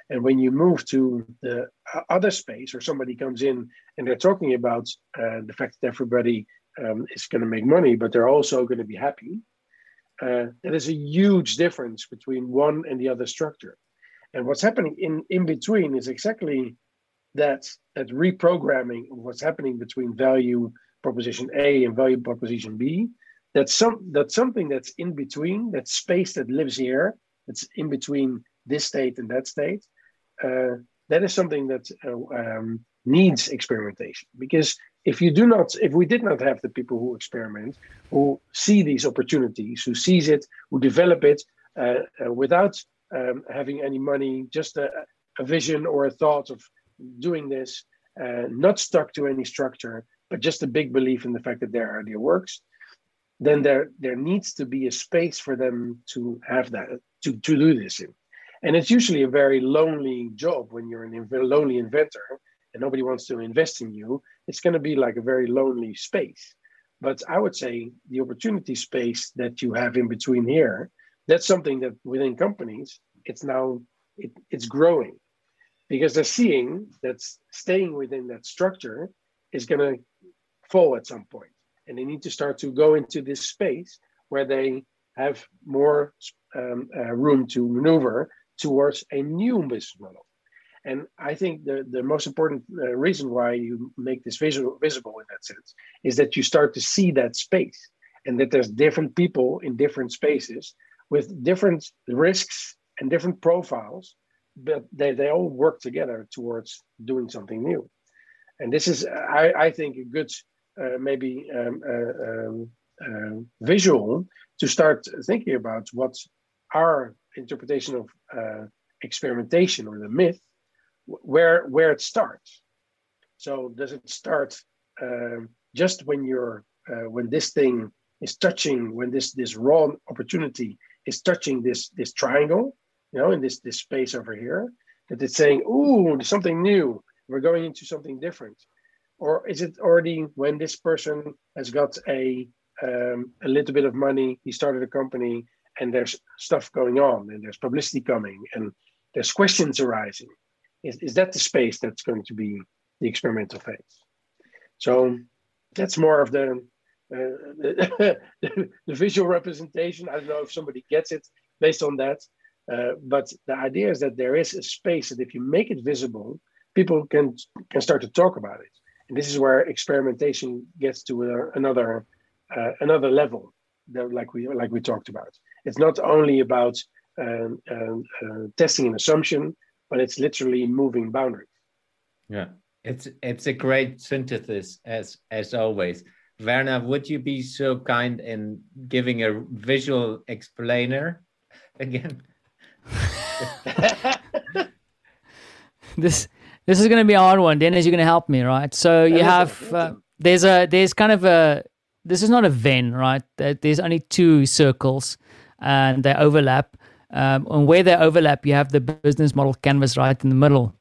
And when you move to the other space, or somebody comes in and they're talking about uh, the fact that everybody um, is going to make money, but they're also going to be happy, uh, that is a huge difference between one and the other structure. And what's happening in, in between is exactly that, that reprogramming of what's happening between value proposition A and value proposition B. That's some that's something that's in between, that space that lives here, that's in between this state and that state. Uh, that is something that uh, um, needs experimentation because if you do not if we did not have the people who experiment who see these opportunities who sees it who develop it uh, uh, without um, having any money just a, a, vision or a thought of doing this uh, not stuck to any structure but just a big belief in the fact that their idea works then there there needs to be a space for them to have that to, to do this in. And it's usually a very lonely job when you're an a lonely inventor and nobody wants to invest in you. It's going to be like a very lonely space. But i would say the opportunity space that you have in between here that's something that within companies it's now it, it's growing. Because they're seeing that staying within that structure is going to fall at some point and they need to start to go into this space where they have more um, uh, room to maneuver towards a new business model. And I think the, the most important uh, reason why you make this visual, visible in that sense is that you start to see that space and that there's different people in different spaces with different risks and different profiles, but they, they all work together towards doing something new. And this is, I, I think, a good uh, maybe um, uh, um, uh, visual to start thinking about what's our interpretation of uh, experimentation or the myth, where where it starts. So does it start um, just when you're uh, when this thing is touching when this this raw opportunity is touching this this triangle, you know, in this this space over here, that it's saying, "Ooh, something new. We're going into something different," or is it already when this person has got a um, a little bit of money, he started a company, and there's stuff going on, and there's publicity coming, and there's questions arising. Is, is that the space that's going to be the experimental phase? So that's more of the the, the, visual representation. I don't know if somebody gets it based on that, uh, but the idea is that there is a space that if you make it visible, people can can start to talk about it. And this is where experimentation gets to a, another uh, another level, that, like we like we talked about. It's not only about um, um, uh, testing an assumption, but it's literally moving boundaries. Yeah, it's it's a great synthesis as as always. Werner, would you be so kind in giving a visual explainer again? this this is going to be a hard one. Dennis, you're going to help me, right? So you have uh, there's a there's kind of a this is not a Venn, right? There's only two circles, and they overlap. Um, and where they overlap, you have the business model canvas right in the middle.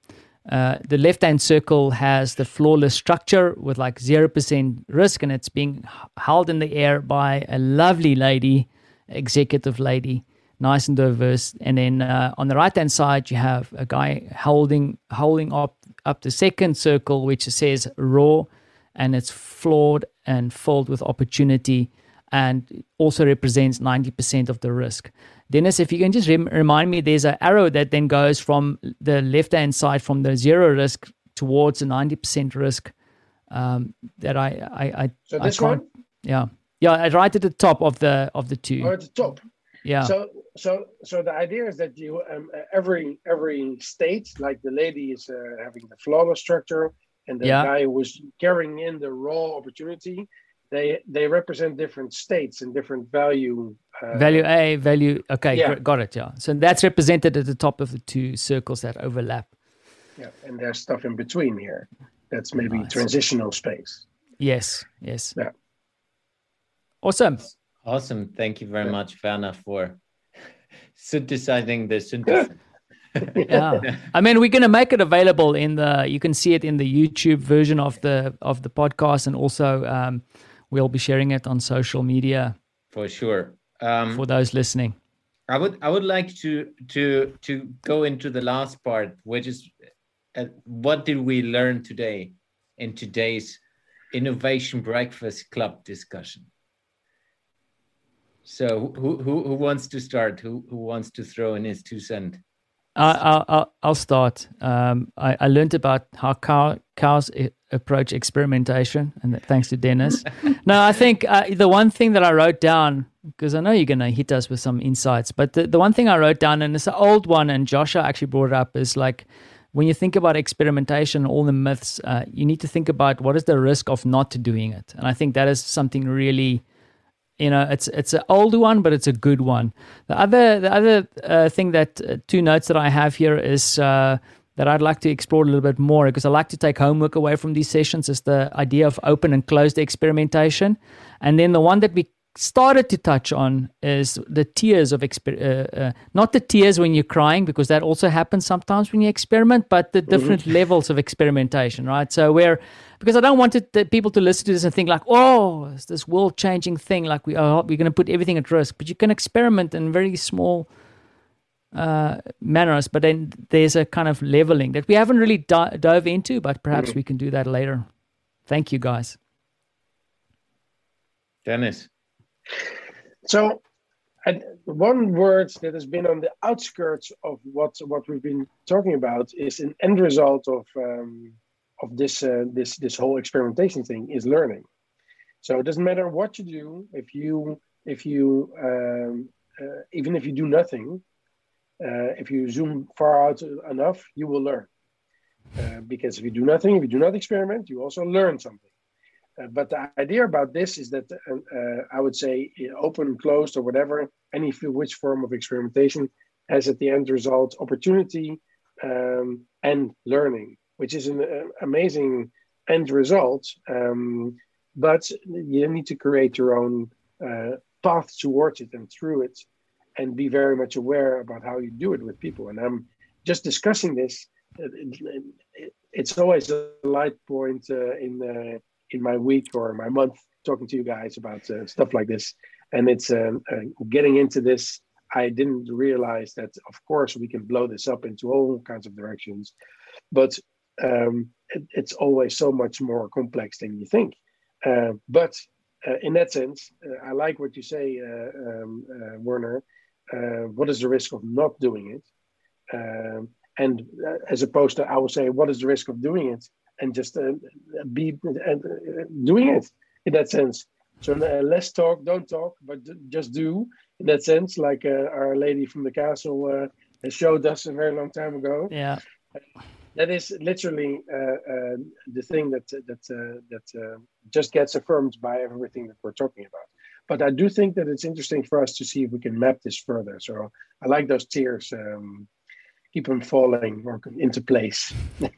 Uh, the left hand circle has the flawless structure with like 0% risk, and it's being held in the air by a lovely lady, executive lady, nice and diverse. And then uh, on the right hand side, you have a guy holding holding up, up the second circle, which says raw, and it's flawed and filled with opportunity and also represents 90% of the risk. Dennis, if you can just rem- remind me, there's an arrow that then goes from the left hand side from the zero risk towards the 90% risk um, that I, I, I, so this I one? Yeah. Yeah, right at the top of the of the two. Oh, at the top. Yeah. So so so the idea is that you um, every every state, like the lady is uh, having the flawless structure, and the yeah. guy who was carrying in the raw opportunity, they they represent different states and different value uh, value a value okay yeah. got it yeah so that's represented at the top of the two circles that overlap yeah and there's stuff in between here that's maybe nice. transitional space yes yes yeah awesome awesome thank you very yeah. much Werner for synthesizing the synthesis yeah i mean we're going to make it available in the you can see it in the youtube version of the of the podcast and also um, we'll be sharing it on social media for sure. Um, for those listening, I would I would like to to to go into the last part, which is uh, what did we learn today in today's innovation breakfast club discussion. So who who who wants to start? Who who wants to throw in his two cents? I'll, I'll, I'll start. Um, I, I learned about how cow, cows approach experimentation, and thanks to Dennis. no, I think uh, the one thing that I wrote down, because I know you're going to hit us with some insights, but the, the one thing I wrote down, and it's an old one, and Joshua actually brought it up, is like when you think about experimentation, all the myths, uh, you need to think about what is the risk of not doing it. And I think that is something really you know it's it's an old one but it's a good one. The other the other uh, thing that uh, two notes that i have here is uh, that i'd like to explore a little bit more because i like to take homework away from these sessions is the idea of open and closed experimentation. And then the one that we started to touch on is the tears of exper- uh, uh, not the tears when you're crying because that also happens sometimes when you experiment but the different mm-hmm. levels of experimentation right? So where because i don't want it, people to listen to this and think like oh it's this world changing thing like we are we're going to put everything at risk. But you can experiment in very small uh, manners but then there's a kind of leveling that we haven't really dove into but perhaps mm-hmm. we can do that later. Thank you guys. Dennis so, one word that has been on the outskirts of what what we've been talking about is an end result of um, of this uh, this this whole experimentation thing is learning. So it doesn't matter what you do. If you if you um, uh, even if you do nothing, uh, if you zoom far out enough, you will learn. Uh, because if you do nothing, if you do not experiment, you also learn something. Uh, but the idea about this is that uh, uh, I would say open, closed, or whatever, any which form of experimentation has at the end result opportunity um, and learning, which is an amazing end result. Um, but you need to create your own path towards it and through it and be very much aware about how you do it with people. And I'm just discussing this. It's always a light point uh, in uh, in my week or my month talking to you guys about uh, stuff like this. And it's um, uh, getting into this. I didn't realize that, of course, we can blow this up into all kinds of directions, but um, it, it's always so much more complex than you think. Uh, but uh, in that sense, uh, I like what you say, uh, um, Werner. what is the risk of not doing it? Um, and as opposed to, I will say, what is the risk of doing it? And just uh, be uh, doing it in that sense. So uh, less talk, don't talk, but just do in that sense, like uh, our lady from the castle uh, showed us a very long time ago. Yeah, that is literally uh, the thing that that that just gets affirmed by everything that we're talking about. But I do think that it's interesting for us to see if we can map this further. So I like those tiers. Um, keep them falling or into place.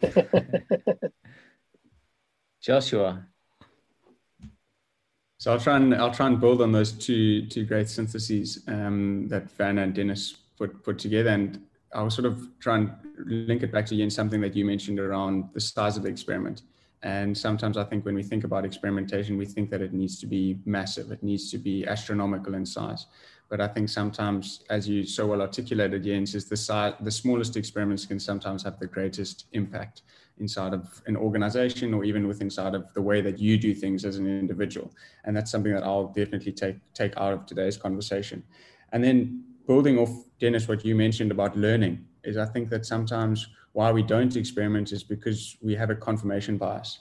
Joshua. So I'll try and I'll try and build on those two two great syntheses um, that Van and Dennis put put together, and I'll sort of try and link it back to you in something that you mentioned around the size of the experiment. And sometimes I think when we think about experimentation, we think that it needs to be massive, it needs to be astronomical in size. But I think sometimes, as you so well articulated, Jens, is the the smallest experiments can sometimes have the greatest impact inside of an organization or even with inside of the way that you do things as an individual. And that's something that I'll definitely take take out of today's conversation. And then building off Dennis, what you mentioned about learning is I think that sometimes why we don't experiment is because we have a confirmation bias.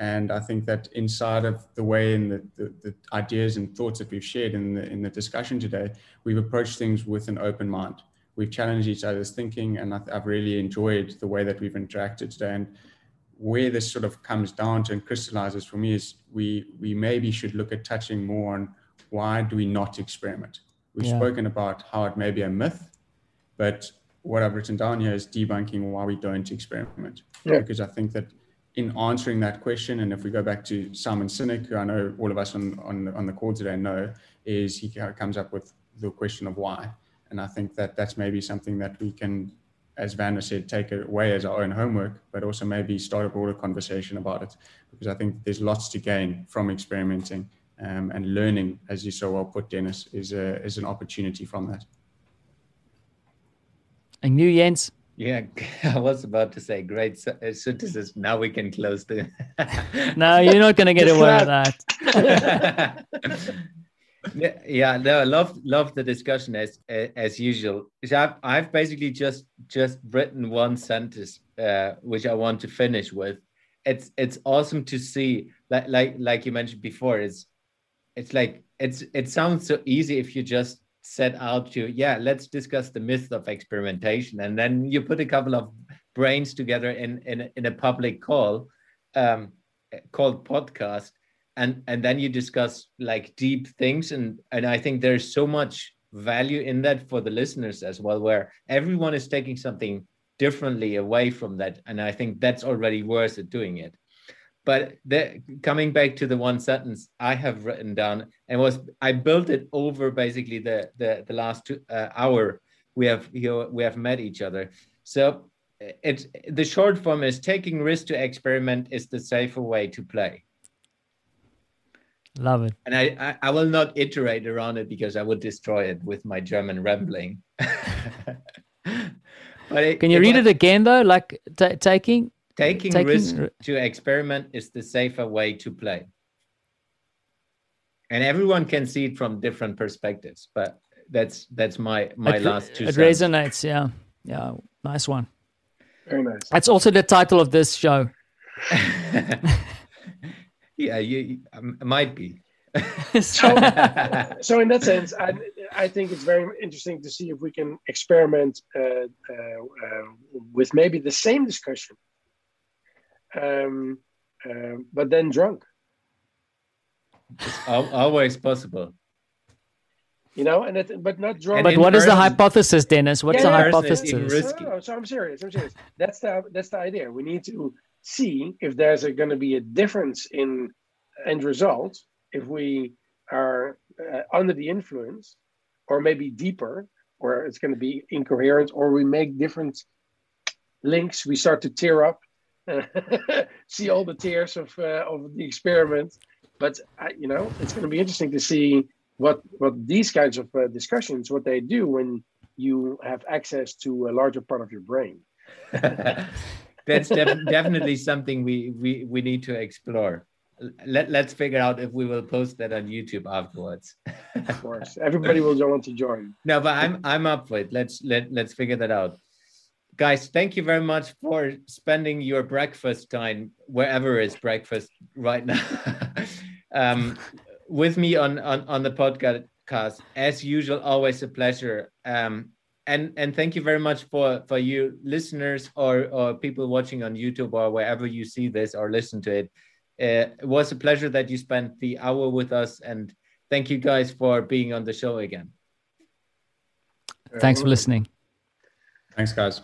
And I think that inside of the way and the, the, the, ideas and thoughts that we've shared in the, in the discussion today, we've approached things with an open mind we've challenged each other's thinking, and I've really enjoyed the way that we've interacted today. And where this sort of comes down to and crystallizes for me is we we maybe should look at touching more on why do we not experiment. We've yeah. spoken about how it may be a myth, but what I've written down here is debunking why we don't experiment. Yeah. Because I think that in answering that question, and if we go back to Simon Sinek, who I know all of us on, on, on the call today know, is he comes up with the question of why. And I think that that's maybe something that we can, as Werner said, take away as our own homework, but also maybe start a broader conversation about it. Because I think there's lots to gain from experimenting um, and learning, as you so well put, Dennis, is, a, is an opportunity from that. And you, Jens? Yeah, I was about to say great synthesis. Now we can close the. no, you're not going to get away with that. yeah, no, I love love the discussion as as usual. I've I've basically just just written one sentence uh, which I want to finish with. It's it's awesome to see like like like you mentioned before. It's it's like it's it sounds so easy if you just set out to yeah let's discuss the myth of experimentation. And then you put a couple of brains together in in in a public call um, called podcast and and then you discuss like deep things. And and i think there's so much value in that for the listeners as well where everyone is taking something differently away from that. And i think that's already worth it doing it but the, coming back to the one sentence i have written down and was i built it over basically the the, the last two, uh, hour we have here we have met each other so it's the short form is taking risk to experiment is the safer way to play Love it. And I, I, I, will not iterate around it because I would destroy it with my German rambling. but it, Can you read was, it again though? Like t- taking taking, taking risk to experiment is the safer way to play. And everyone can see it from different perspectives, but that's that's my my it, last two. It cents. resonates, yeah, yeah, nice one. Very nice. That's also the title of this show. yeah, you, um, might be. so, so in that sense, I, I think it's very interesting to see if we can experiment uh, uh, uh, with maybe the same discussion, um, uh, but then drunk. It's always possible. You know, and it, but not drunk. But what is the hypothesis, Dennis? What's Yeah, the hypothesis? risky. No, no, so I'm serious. I'm serious. That's the that's the idea. We need to see if there's going to be a difference in end result if we are uh, under the influence, or maybe deeper, or it's going to be incoherent, or we make different links. We start to tear up, see all the tears of uh, of the experiment. But I, you know, it's going to be interesting to see what what these kinds of uh, discussions what they do when you have access to a larger part of your brain. That's def- definitely something we, we we need to explore. Let, let's figure out if we will post that on YouTube afterwards. Of course, everybody will want to join. no, but I'm I'm up for it. Let's let let's figure that out. Guys, thank you very much for spending your breakfast time wherever is breakfast right now. um, with me on, on on the podcast as usual always a pleasure um, and and thank you very much for for you listeners or or people watching on youtube or wherever you see this or listen to it uh, it was a pleasure that you spent the hour with us and thank you guys for being on the show again Thanks for listening. Thanks, guys.